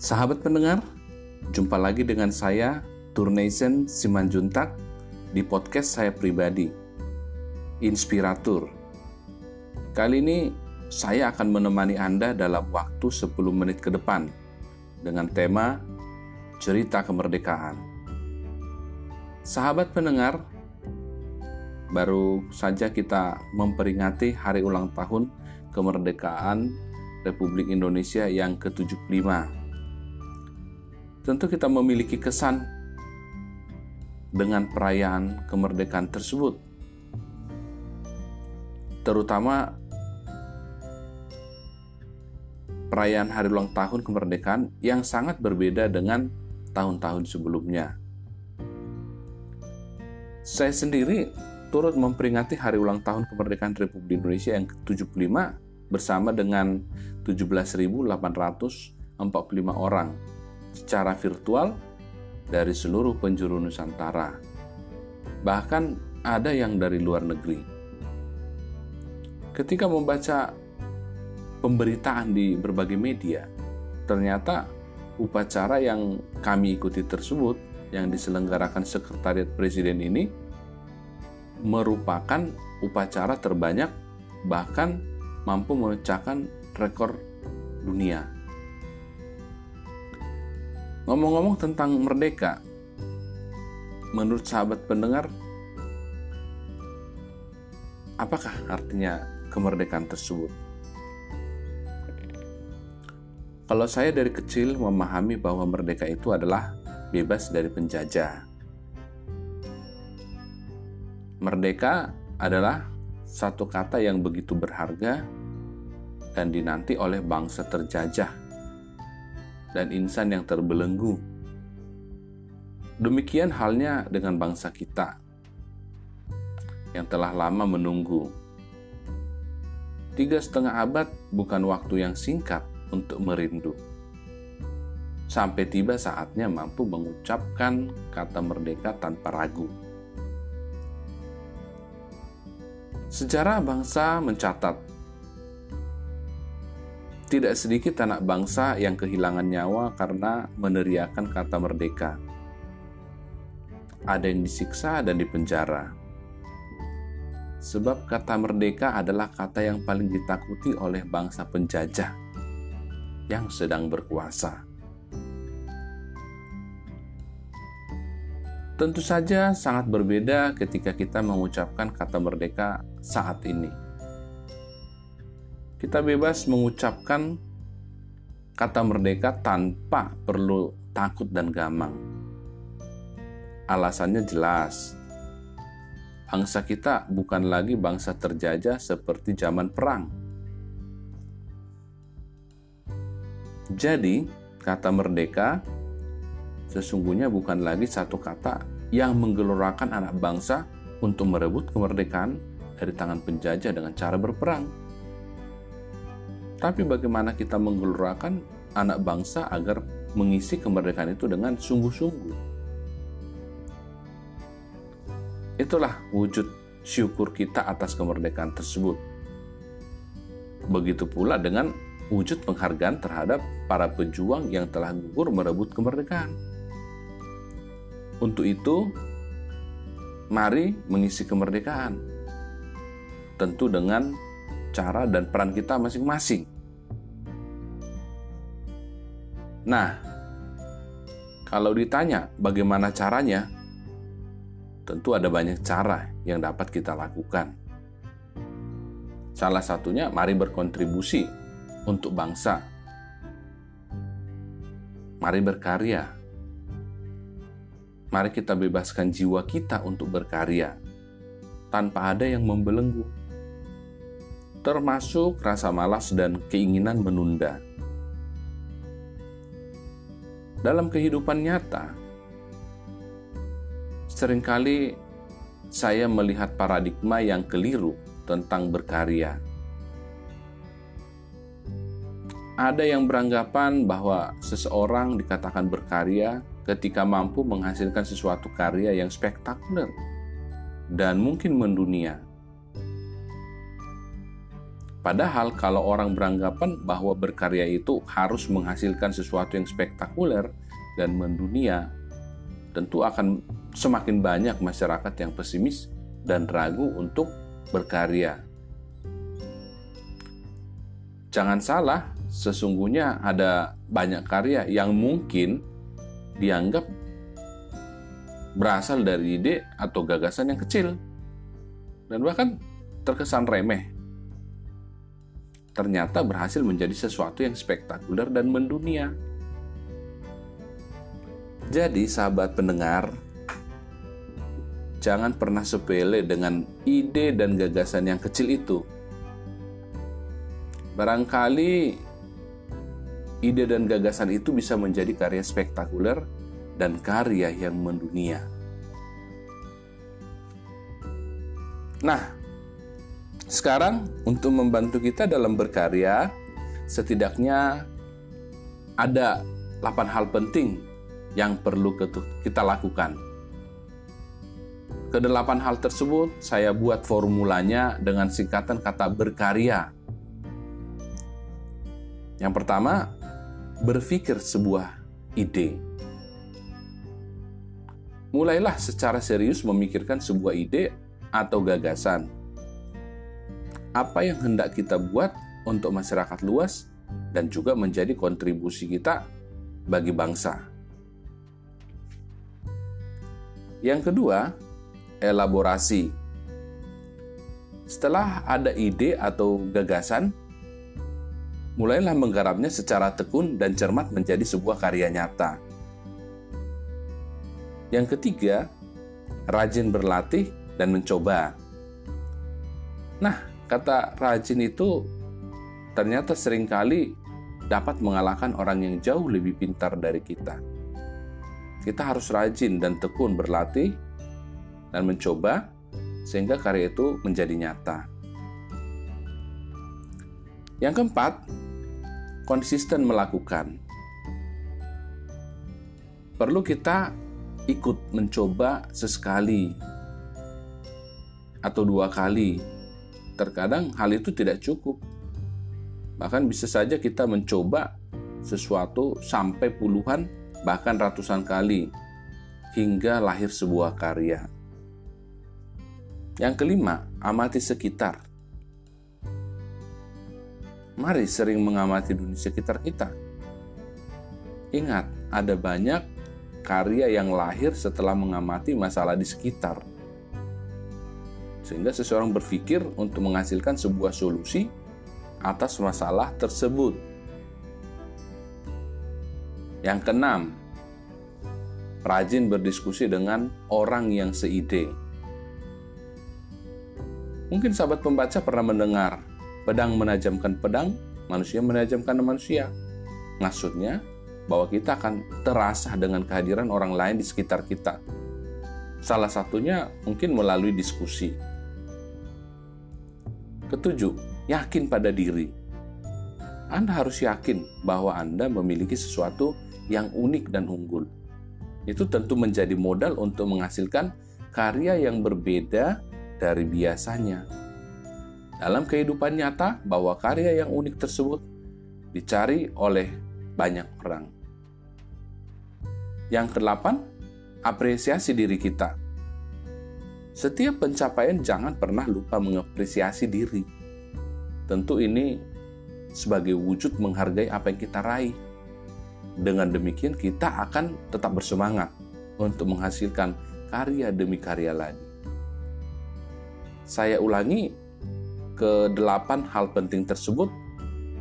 Sahabat pendengar, jumpa lagi dengan saya, Turnation Simanjuntak, di podcast saya pribadi, Inspiratur. Kali ini saya akan menemani Anda dalam waktu 10 menit ke depan dengan tema Cerita Kemerdekaan. Sahabat pendengar, baru saja kita memperingati hari ulang tahun kemerdekaan Republik Indonesia yang ke-75 tentu kita memiliki kesan dengan perayaan kemerdekaan tersebut. Terutama perayaan hari ulang tahun kemerdekaan yang sangat berbeda dengan tahun-tahun sebelumnya. Saya sendiri turut memperingati hari ulang tahun kemerdekaan Republik Indonesia yang ke-75 bersama dengan 17.845 orang secara virtual dari seluruh penjuru Nusantara. Bahkan ada yang dari luar negeri. Ketika membaca pemberitaan di berbagai media, ternyata upacara yang kami ikuti tersebut yang diselenggarakan Sekretariat Presiden ini merupakan upacara terbanyak bahkan mampu memecahkan rekor dunia Ngomong-ngomong tentang merdeka, menurut sahabat pendengar, apakah artinya kemerdekaan tersebut? Kalau saya dari kecil memahami bahwa merdeka itu adalah bebas dari penjajah. Merdeka adalah satu kata yang begitu berharga dan dinanti oleh bangsa terjajah dan insan yang terbelenggu. Demikian halnya dengan bangsa kita yang telah lama menunggu. Tiga setengah abad bukan waktu yang singkat untuk merindu. Sampai tiba saatnya mampu mengucapkan kata merdeka tanpa ragu. Sejarah bangsa mencatat tidak sedikit anak bangsa yang kehilangan nyawa karena meneriakan kata merdeka. Ada yang disiksa dan dipenjara. Sebab kata merdeka adalah kata yang paling ditakuti oleh bangsa penjajah yang sedang berkuasa. Tentu saja sangat berbeda ketika kita mengucapkan kata merdeka saat ini kita bebas mengucapkan kata merdeka tanpa perlu takut dan gamang. Alasannya jelas. Bangsa kita bukan lagi bangsa terjajah seperti zaman perang. Jadi, kata merdeka sesungguhnya bukan lagi satu kata yang menggelorakan anak bangsa untuk merebut kemerdekaan dari tangan penjajah dengan cara berperang tapi bagaimana kita menggelorakan anak bangsa agar mengisi kemerdekaan itu dengan sungguh-sungguh. Itulah wujud syukur kita atas kemerdekaan tersebut. Begitu pula dengan wujud penghargaan terhadap para pejuang yang telah gugur merebut kemerdekaan. Untuk itu, mari mengisi kemerdekaan. Tentu dengan cara dan peran kita masing-masing. Nah, kalau ditanya bagaimana caranya, tentu ada banyak cara yang dapat kita lakukan. Salah satunya, mari berkontribusi untuk bangsa. Mari berkarya. Mari kita bebaskan jiwa kita untuk berkarya tanpa ada yang membelenggu termasuk rasa malas dan keinginan menunda. Dalam kehidupan nyata, sering kali saya melihat paradigma yang keliru tentang berkarya. Ada yang beranggapan bahwa seseorang dikatakan berkarya ketika mampu menghasilkan sesuatu karya yang spektakuler dan mungkin mendunia Padahal kalau orang beranggapan bahwa berkarya itu harus menghasilkan sesuatu yang spektakuler dan mendunia, tentu akan semakin banyak masyarakat yang pesimis dan ragu untuk berkarya. Jangan salah, sesungguhnya ada banyak karya yang mungkin dianggap berasal dari ide atau gagasan yang kecil dan bahkan terkesan remeh. Ternyata berhasil menjadi sesuatu yang spektakuler dan mendunia. Jadi, sahabat pendengar, jangan pernah sepele dengan ide dan gagasan yang kecil itu. Barangkali ide dan gagasan itu bisa menjadi karya spektakuler dan karya yang mendunia. Nah, sekarang untuk membantu kita dalam berkarya, setidaknya ada 8 hal penting yang perlu kita lakukan. Kedelapan hal tersebut saya buat formulanya dengan singkatan kata berkarya. Yang pertama, berpikir sebuah ide. Mulailah secara serius memikirkan sebuah ide atau gagasan. Apa yang hendak kita buat untuk masyarakat luas dan juga menjadi kontribusi kita bagi bangsa. Yang kedua, elaborasi. Setelah ada ide atau gagasan, mulailah menggarapnya secara tekun dan cermat menjadi sebuah karya nyata. Yang ketiga, rajin berlatih dan mencoba. Nah, kata rajin itu ternyata sering kali dapat mengalahkan orang yang jauh lebih pintar dari kita. Kita harus rajin dan tekun berlatih dan mencoba sehingga karya itu menjadi nyata. Yang keempat, konsisten melakukan. Perlu kita ikut mencoba sesekali atau dua kali. Terkadang hal itu tidak cukup. Bahkan bisa saja kita mencoba sesuatu sampai puluhan bahkan ratusan kali, hingga lahir sebuah karya. Yang kelima, amati sekitar. Mari sering mengamati dunia sekitar kita. Ingat, ada banyak karya yang lahir setelah mengamati masalah di sekitar. Sehingga seseorang berpikir untuk menghasilkan sebuah solusi atas masalah tersebut. Yang keenam, rajin berdiskusi dengan orang yang seide. Mungkin sahabat pembaca pernah mendengar, pedang menajamkan pedang, manusia menajamkan manusia. Maksudnya, bahwa kita akan terasa dengan kehadiran orang lain di sekitar kita. Salah satunya mungkin melalui diskusi. Ketujuh, yakin pada diri. Anda harus yakin bahwa Anda memiliki sesuatu yang unik dan unggul. Itu tentu menjadi modal untuk menghasilkan karya yang berbeda dari biasanya. Dalam kehidupan nyata, bahwa karya yang unik tersebut dicari oleh banyak orang. Yang kedelapan, apresiasi diri kita. Setiap pencapaian jangan pernah lupa mengapresiasi diri. Tentu ini sebagai wujud menghargai apa yang kita raih dengan demikian kita akan tetap bersemangat untuk menghasilkan karya demi karya lagi. Saya ulangi ke delapan hal penting tersebut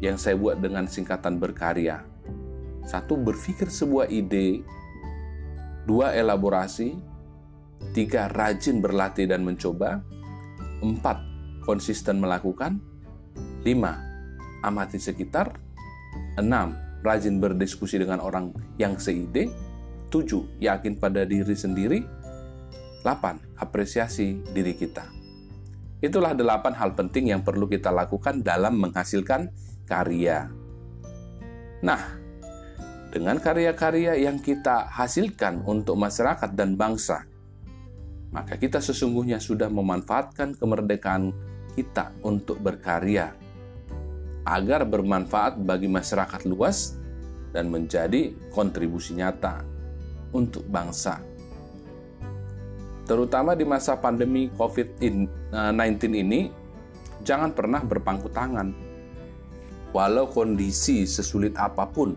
yang saya buat dengan singkatan berkarya. Satu, berpikir sebuah ide. Dua, elaborasi. Tiga, rajin berlatih dan mencoba. Empat, konsisten melakukan. Lima, amati sekitar. Enam, rajin berdiskusi dengan orang yang seide. 7. Yakin pada diri sendiri. 8. Apresiasi diri kita. Itulah delapan hal penting yang perlu kita lakukan dalam menghasilkan karya. Nah, dengan karya-karya yang kita hasilkan untuk masyarakat dan bangsa, maka kita sesungguhnya sudah memanfaatkan kemerdekaan kita untuk berkarya agar bermanfaat bagi masyarakat luas dan menjadi kontribusi nyata untuk bangsa. Terutama di masa pandemi COVID-19 ini, jangan pernah berpangku tangan. Walau kondisi sesulit apa pun,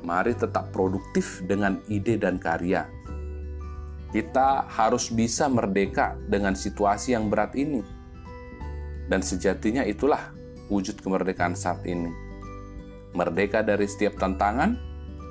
mari tetap produktif dengan ide dan karya. Kita harus bisa merdeka dengan situasi yang berat ini. Dan sejatinya itulah wujud kemerdekaan saat ini. Merdeka dari setiap tantangan,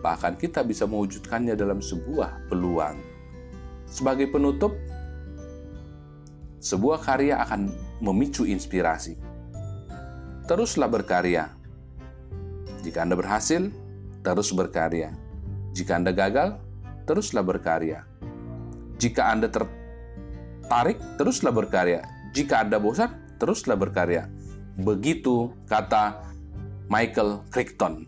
bahkan kita bisa mewujudkannya dalam sebuah peluang. Sebagai penutup, sebuah karya akan memicu inspirasi. Teruslah berkarya. Jika Anda berhasil, terus berkarya. Jika Anda gagal, teruslah berkarya. Jika Anda tertarik, teruslah berkarya. Jika Anda bosan, teruslah berkarya. Begitu kata Michael Crichton.